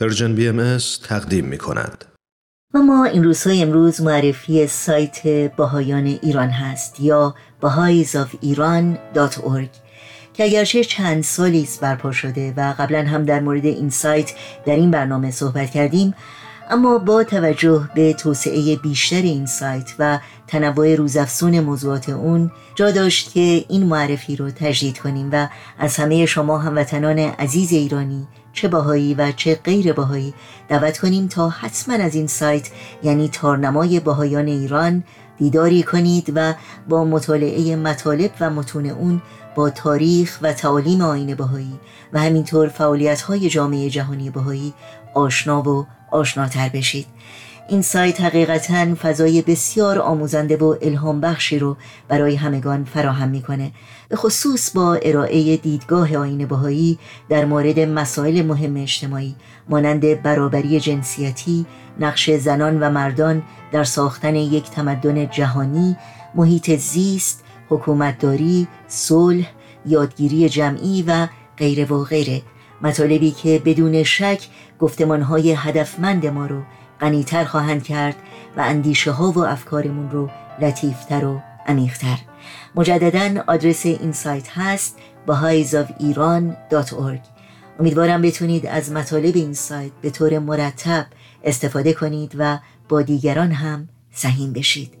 Persian BM تقدیم می کند. و ما این روزهای امروز معرفی سایت بهائیان ایران هست یا baha'isofIran.org که اگرچه چند سالی است برپا شده و قبلا هم در مورد این سایت در این برنامه صحبت کردیم اما با توجه به توسعه بیشتر این سایت و تنوع روزافزون موضوعات اون جا داشت که این معرفی رو تجدید کنیم و از همه شما هموطنان عزیز ایرانی چه باهایی و چه غیر باهایی دعوت کنیم تا حتما از این سایت یعنی تارنمای باهایان ایران دیداری کنید و با مطالعه مطالب و متون اون با تاریخ و تعالیم آین باهایی و همینطور فعالیت های جامعه جهانی باهایی آشنا و آشناتر بشید. این سایت حقیقتا فضای بسیار آموزنده و الهام بخشی رو برای همگان فراهم می‌کنه. به خصوص با ارائه دیدگاه آین بهایی در مورد مسائل مهم اجتماعی مانند برابری جنسیتی، نقش زنان و مردان در ساختن یک تمدن جهانی، محیط زیست، حکومتداری، صلح، یادگیری جمعی و غیره و غیره. مطالبی که بدون شک گفتمانهای هدفمند ما رو غنیتر خواهند کرد و اندیشه ها و افکارمون رو لطیفتر و عمیقتر. مجددا آدرس این سایت هست baha'isofIran.org امیدوارم بتونید از مطالب این سایت به طور مرتب استفاده کنید و با دیگران هم سهیم بشید.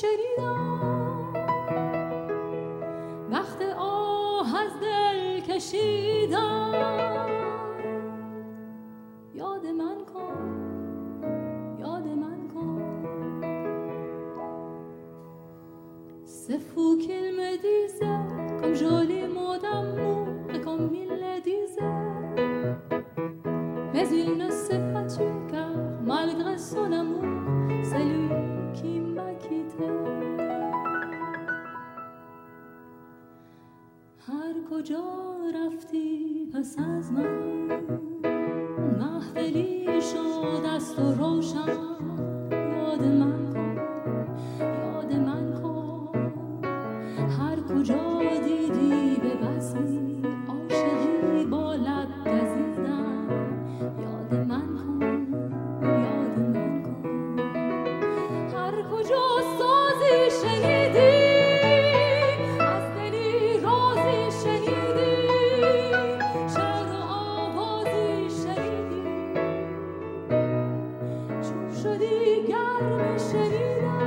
شنیدم وقت آه از دل کشیدم یاد من کن یاد من کن disait, comme joli mot d'amour et comme il le disait. Mais il ne s'est pas tué car malgré son amour, از من. محفلی شد است و روشن. شدی گرم شنیدم.